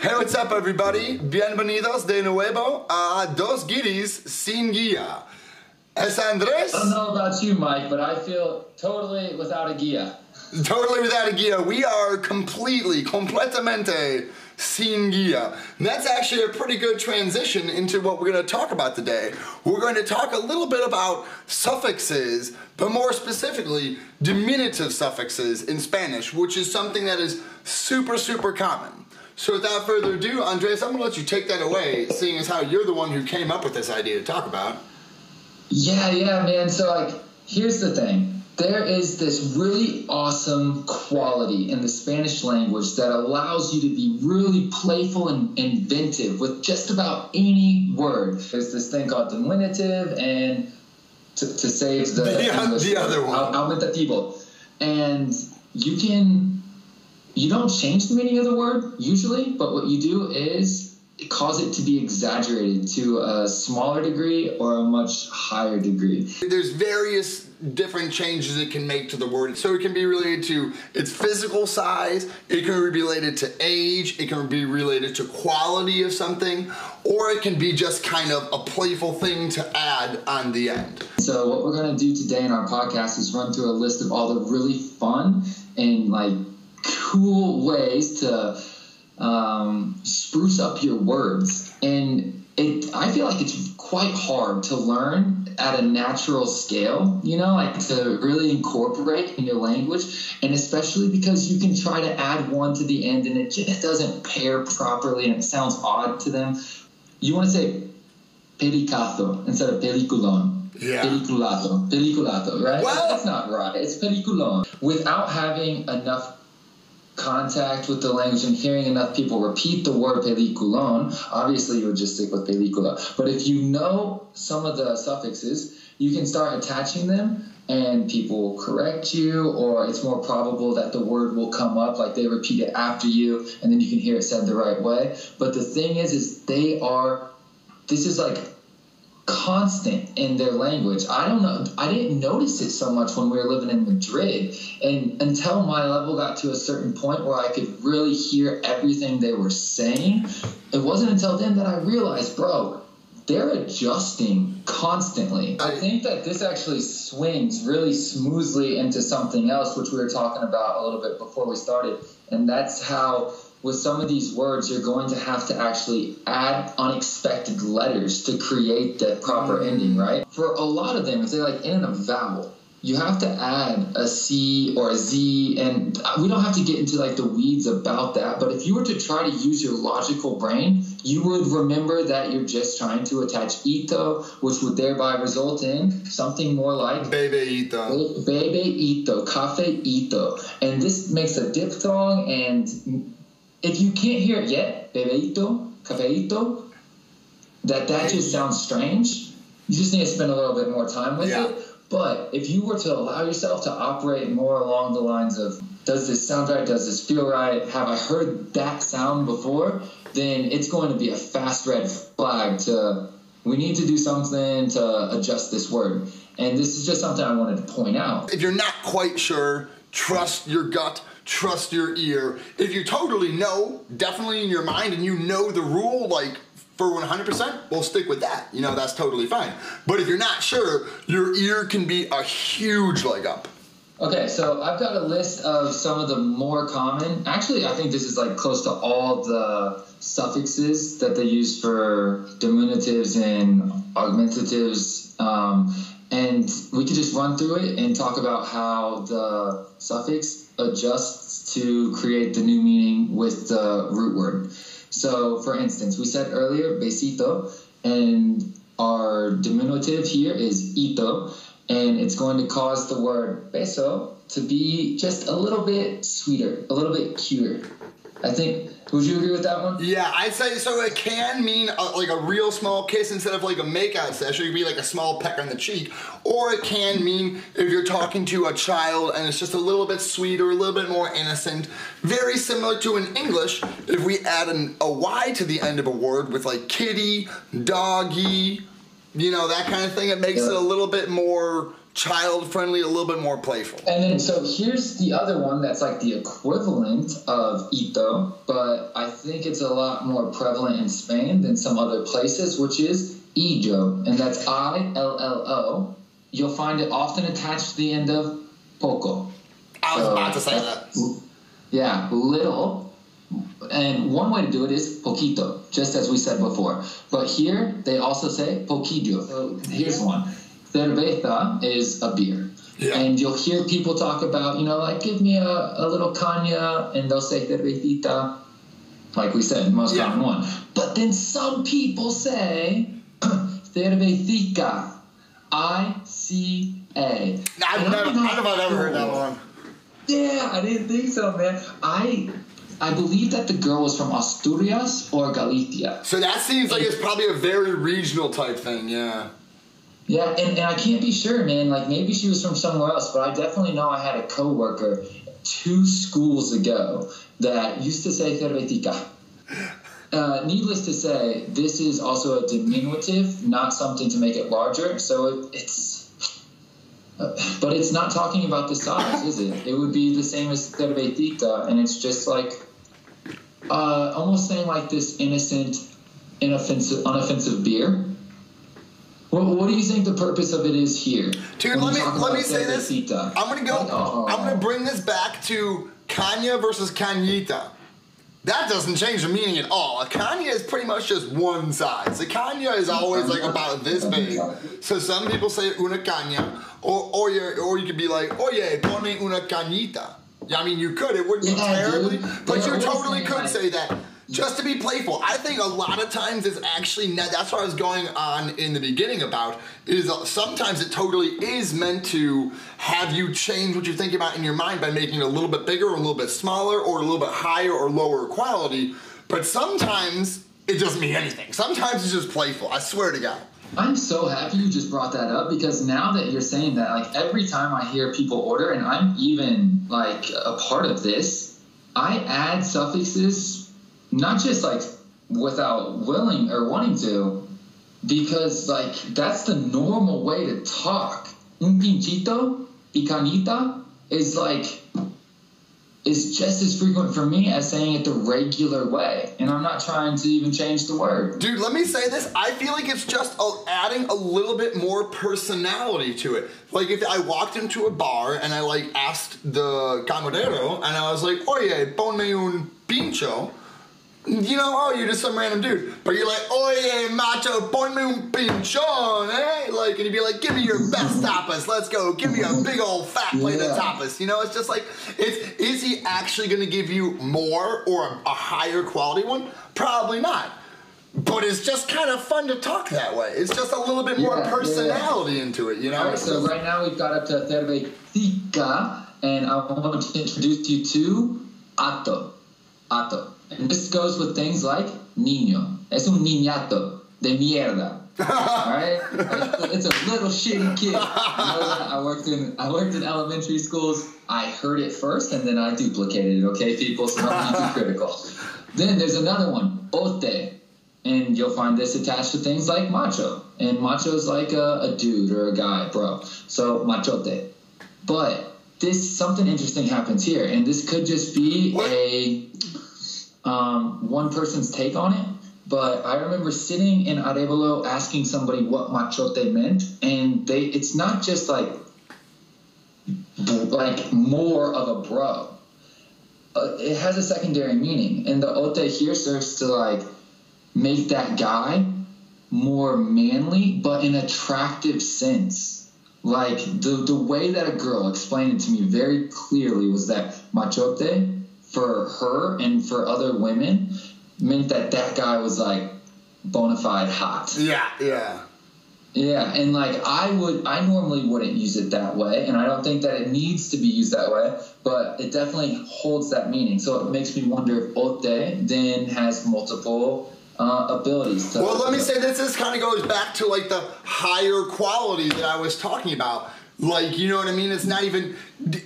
Hey, what's up, everybody? Bienvenidos de nuevo a Dos Guiris Sin Guía. Es Andres. I don't know about you, Mike, but I feel totally without a guia. Totally without a guia. We are completely, completamente sin guia. And that's actually a pretty good transition into what we're going to talk about today. We're going to talk a little bit about suffixes, but more specifically, diminutive suffixes in Spanish, which is something that is super, super common. So without further ado, Andres, I'm going to let you take that away, seeing as how you're the one who came up with this idea to talk about. Yeah, yeah, man. So, like, here's the thing there is this really awesome quality in the Spanish language that allows you to be really playful and inventive with just about any word. There's this thing called diminutive and to, to save the, The- the other one. au- aumentativo. And you can, you don't change the meaning of the word usually, but what you do is cause it to be exaggerated to a smaller degree or a much higher degree. There's various different changes it can make to the word. So it can be related to its physical size, it can be related to age, it can be related to quality of something, or it can be just kind of a playful thing to add on the end. So what we're gonna do today in our podcast is run through a list of all the really fun and like cool ways to um, spruce up your words. And it, I feel like it's quite hard to learn at a natural scale, you know, like to really incorporate in your language. And especially because you can try to add one to the end and it just doesn't pair properly and it sounds odd to them. You want to say pericazo instead of peliculon. Yeah. Peliculato. Peliculato, right? Well- That's not right. It's peliculon. Without having enough contact with the language and hearing enough people repeat the word peliculon, obviously you would just stick with pelicula. But if you know some of the suffixes, you can start attaching them and people will correct you or it's more probable that the word will come up like they repeat it after you and then you can hear it said the right way. But the thing is is they are this is like constant in their language. I don't know. I didn't notice it so much when we were living in Madrid, and until my level got to a certain point where I could really hear everything they were saying, it wasn't until then that I realized, bro. They're adjusting constantly. I think that this actually swings really smoothly into something else, which we were talking about a little bit before we started. And that's how with some of these words, you're going to have to actually add unexpected letters to create the proper mm-hmm. ending, right? For a lot of them, if they like in a vowel, you have to add a C or a Z, and we don't have to get into like the weeds about that. But if you were to try to use your logical brain, you would remember that you're just trying to attach ito, which would thereby result in something more like bebe ito, Bebe ito, cafe ito. And this makes a diphthong, and if you can't hear it yet, bebeito, cafeito, that that just sounds strange. You just need to spend a little bit more time with Yeah. it. But if you were to allow yourself to operate more along the lines of, does this sound right? Does this feel right? Have I heard that sound before? Then it's going to be a fast red flag to, we need to do something to adjust this word. And this is just something I wanted to point out. If you're not quite sure, trust your gut, trust your ear. If you totally know, definitely in your mind, and you know the rule, like for 100%, well, stick with that. You know, that's totally fine. But if you're not sure, your ear can be a huge leg up. Okay, so I've got a list of some of the more common. Actually, I think this is like close to all the suffixes that they use for diminutives and augmentatives. Um, and we could just run through it and talk about how the suffix adjusts to create the new meaning with the root word. So, for instance, we said earlier besito, and our diminutive here is ito, and it's going to cause the word beso to be just a little bit sweeter, a little bit cuter. I think. Would you agree with that one? Yeah, I'd say so. It can mean a, like a real small kiss instead of like a makeout session. It could be like a small peck on the cheek, or it can mean if you're talking to a child and it's just a little bit sweeter, a little bit more innocent. Very similar to in English, if we add an, a y to the end of a word with like kitty, doggy, you know that kind of thing. It makes it a little bit more child friendly, a little bit more playful. And then, so here's the other one that's like the equivalent of Ito, but I think it's a lot more prevalent in Spain than some other places, which is Illo, and that's I L L O. You'll find it often attached to the end of poco. I was so, about to say that. Yeah, little. And one way to do it is poquito, just as we said before. But here they also say poquillo. So here's one. Cerveza is a beer. Yeah. And you'll hear people talk about, you know, like, give me a, a little caña, and they'll say cervecita, like we said, most yeah. common one. But then some people say cervecica, I C A. I've never, I don't know if I've ever heard that one. Yeah, I didn't think so, man. I I believe that the girl was from Asturias or Galicia. So that seems like it's probably a very regional type thing, yeah. Yeah, and, and I can't be sure, man. Like maybe she was from somewhere else, but I definitely know I had a coworker two schools ago that used to say cervetica. Uh, needless to say, this is also a diminutive, not something to make it larger. So it, it's, but it's not talking about the size, is it? It would be the same as cervetica, and it's just like uh, almost saying like this innocent, inoffensive, unoffensive beer. What, what do you think the purpose of it is here? Dude, let me let me say this. I'm gonna go. Oh. I'm gonna bring this back to Caña versus Cañita. That doesn't change the meaning at all. A Caña is pretty much just one side. So Caña is always like about this big. So some people say una caña, or or you or you could be like, oye, pone una cañita. I mean, you could. It wouldn't be terribly, but you totally could say that just to be playful. I think a lot of times it's actually that's what I was going on in the beginning about is sometimes it totally is meant to have you change what you're thinking about in your mind by making it a little bit bigger or a little bit smaller or a little bit higher or lower quality. But sometimes it doesn't mean anything. Sometimes it's just playful. I swear to God. I'm so happy you just brought that up because now that you're saying that, like every time I hear people order, and I'm even like a part of this, I add suffixes not just like without willing or wanting to, because like that's the normal way to talk. Un pinchito y canita is like is just as frequent for me as saying it the regular way. And I'm not trying to even change the word. Dude, let me say this. I feel like it's just adding a little bit more personality to it. Like if I walked into a bar and I like asked the camarero and I was like, oye, ponme un pincho you know, oh, you're just some random dude. But you're like, oye, macho, ponme un pinchon, eh? Like, and you'd be like, give me your best tapas, let's go. Give me a big old fat plate yeah. of tapas. You know, it's just like, it's, is he actually going to give you more or a, a higher quality one? Probably not. But it's just kind of fun to talk that way. It's just a little bit yeah, more personality yeah. into it, you know? Right, so right now we've got up to Cervecita, and I want to introduce you to Ato. Ato. And this goes with things like niño. Es un niñato de mierda. Alright? It's a little shitty kid. I, I worked in I worked in elementary schools. I heard it first and then I duplicated it, okay, people? So don't be too critical. Then there's another one, bote. And you'll find this attached to things like macho. And macho is like a, a dude or a guy, bro. So machote. But this something interesting happens here, and this could just be what? a um, one person's take on it. But I remember sitting in Arevalo asking somebody what machote meant, and they it's not just like like more of a bro. Uh, it has a secondary meaning, and the ote here serves to like make that guy more manly, but in an attractive sense. Like the the way that a girl explained it to me very clearly was that machote for her and for other women meant that that guy was like bona fide hot. Yeah, yeah. Yeah, and like I would, I normally wouldn't use it that way, and I don't think that it needs to be used that way, but it definitely holds that meaning. So it makes me wonder if Ote then has multiple uh, abilities. Well, let me say this. This kind of goes back to like the higher quality that I was talking about. Like, you know what I mean? It's not even,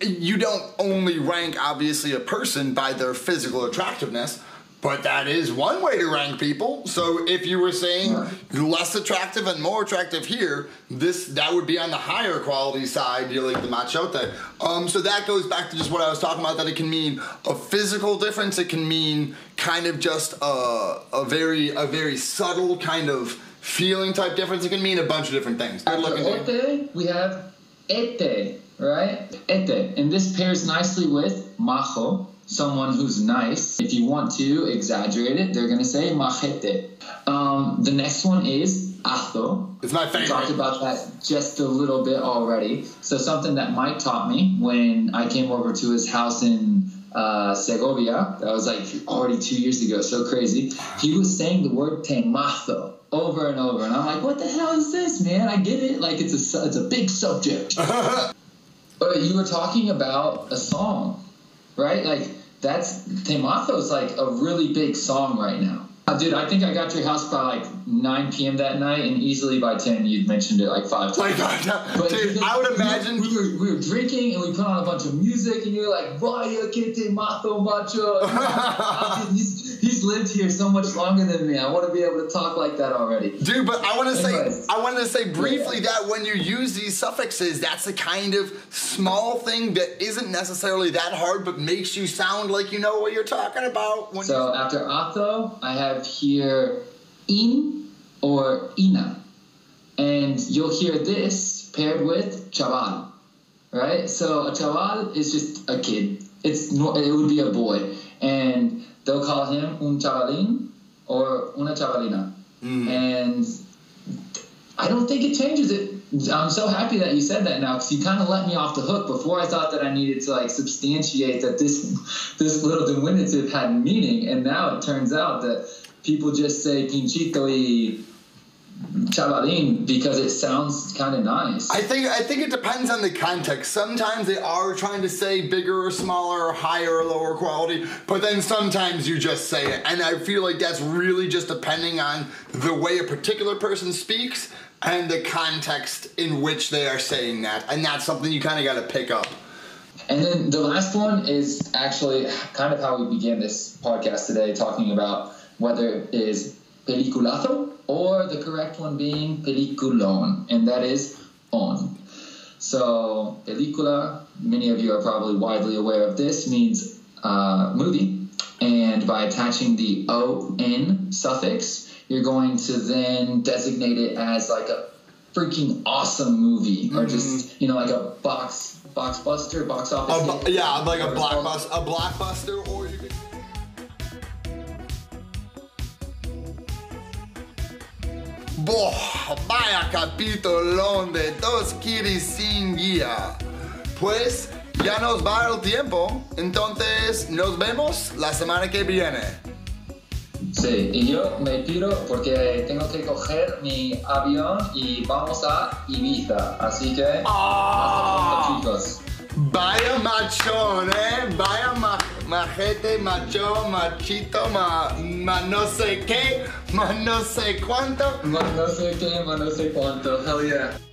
you don't only rank, obviously, a person by their physical attractiveness, But that is one way to rank people. So if you were saying less attractive and more attractive here, this that would be on the higher quality side. You like the machote. Um, so that goes back to just what I was talking about. That it can mean a physical difference. It can mean kind of just a, a very a very subtle kind of feeling type difference. It can mean a bunch of different things. Good After ote, we have ete, right? Ete. And this pairs nicely with majo, someone who's nice. If you want to exaggerate it, they're going to say majete. Um, the next one is azo. It's my favorite. We talked about that just a little bit already. So something that Mike taught me when I came over to his house in uh, Segovia. That was like already two years ago. So crazy. He was saying the word temazo over and over, and I'm like, what the hell is this, man? I get it. Like it's a it's a big subject. but you were talking about a song, right? Like that's temazo is like a really big song right now. Uh, Dude, I think I got to your house by like 9 p.m. that night, and easily by 10 you'd mentioned it like five times. Like, But dude, I would imagine. we were, we were drinking and we put on a bunch of music and you're like Vaya que te mato macho. he's, he's lived here so much longer than me. I want to be able to talk like that already. Dude, but I want to say, I wanted to say briefly Yeah. that when you use these suffixes, that's a kind of small thing that isn't necessarily that hard, but makes you sound like you know what you're talking about. When So after ato, I have here in or ina, and you'll hear this paired with chaval, right? So a chaval is just a kid. It's no- it would be a boy, and they'll call him un chavalín or una chavalina, mm. and I don't think it changes it. I'm so happy that you said that now because you kind of let me off the hook. Before I thought that I needed to like substantiate that this this little diminutive had meaning, and now it turns out that people just say pinchito y because it sounds kind of nice. I think I think it depends on the context. Sometimes they are trying to say bigger or smaller, or higher or lower quality, but then sometimes you just say it. And I feel like that's really just depending on the way a particular person speaks and the context in which they are saying that. And that's something you kind of got to pick up. And then the last one is actually kind of how we began this podcast today, talking about whether it is peliculazo or the correct one being peliculon, and that is on. So, pelicula, many of you are probably widely aware of this, means uh, movie. And by attaching the on suffix, you're going to then designate it as like a freaking awesome movie, or just you know like a box box buster, box office. Bu- yeah, like a blockbuster, a blockbuster, or you Boh, vaya capitolón de dos kiris sin guía. Pues ya nos va el tiempo, entonces nos vemos la semana que viene. Sí, y yo me piro porque tengo que coger mi avión y vamos a Ibiza. Así que hasta pronto, chicos. Vaya machón, eh, vaya ma majete, macho, machito, ma, ma no sé qué, ma no sé cuánto. Ma no sé qué, ma no sé cuánto. Hell yeah.